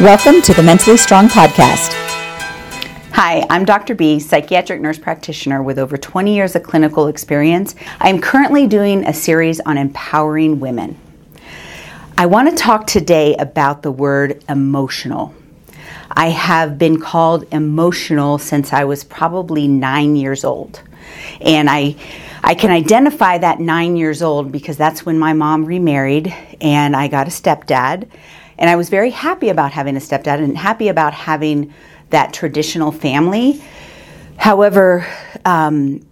Welcome to the Mentally Strong Podcast. Hi, I'm Dr. B, psychiatric nurse practitioner with over 20 years of clinical experience. I am currently doing a series on empowering women. I want to talk today about the word emotional. I have been called emotional since I was probably nine years old. And I, I can identify that nine years old because that's when my mom remarried and I got a stepdad. And I was very happy about having a stepdad and happy about having that traditional family. However, um,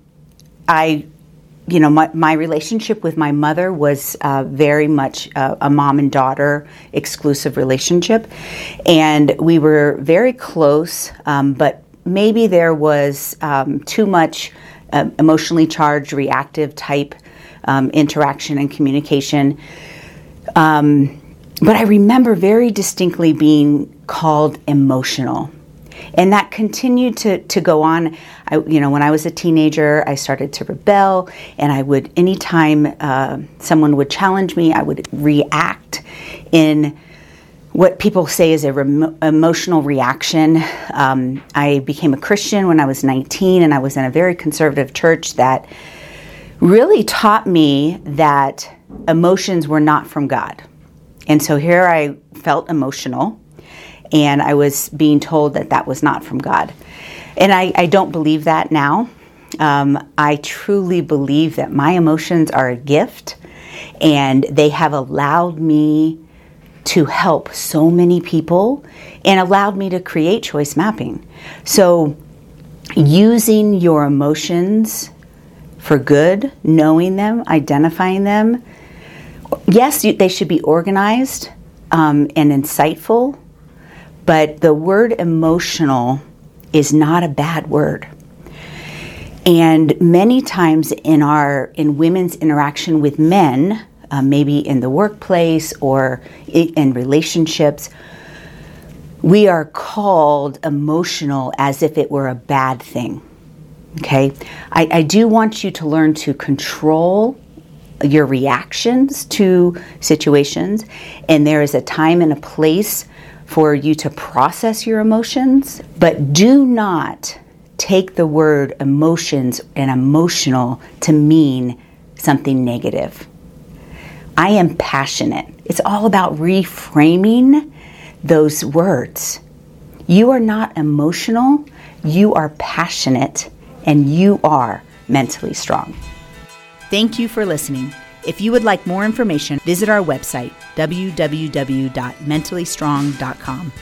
I, you know, my, my, relationship with my mother was uh, very much a, a, mom and daughter exclusive relationship. And we were very close, um, but maybe there was um, too much uh, emotionally charged, reactive type um, interaction and communication. Um, but I remember very distinctly being called emotional. And that continued to, to go on. I, you know, when I was a teenager, I started to rebel, and I would, anytime uh, someone would challenge me, I would react in what people say is a emotional reaction. Um, I became a Christian when I was 19, and I was in a very conservative church that really taught me that emotions were not from God. And so here I felt emotional, and I was being told that that was not from God. And I, I don't believe that now. Um, I truly believe that my emotions are a gift, and they have allowed me to help so many people and allowed me to create choice mapping. So, using your emotions for good, knowing them, identifying them, yes, they should be organized um, and insightful, but the word emotional is not a bad word. And many times in our in women's interaction with men, uh, maybe in the workplace or in relationships, we are called emotional as if it were a bad thing. Okay, I, I do want you to learn to control your reactions to situations, and there is a time and a place for you to process your emotions, but do not take the word emotions and emotional to mean something negative. I am passionate. It's all about reframing those words. You are not emotional, you are passionate, and you are mentally strong. Thank you for listening. If you would like more information, visit our website, www.mentallystrong.com.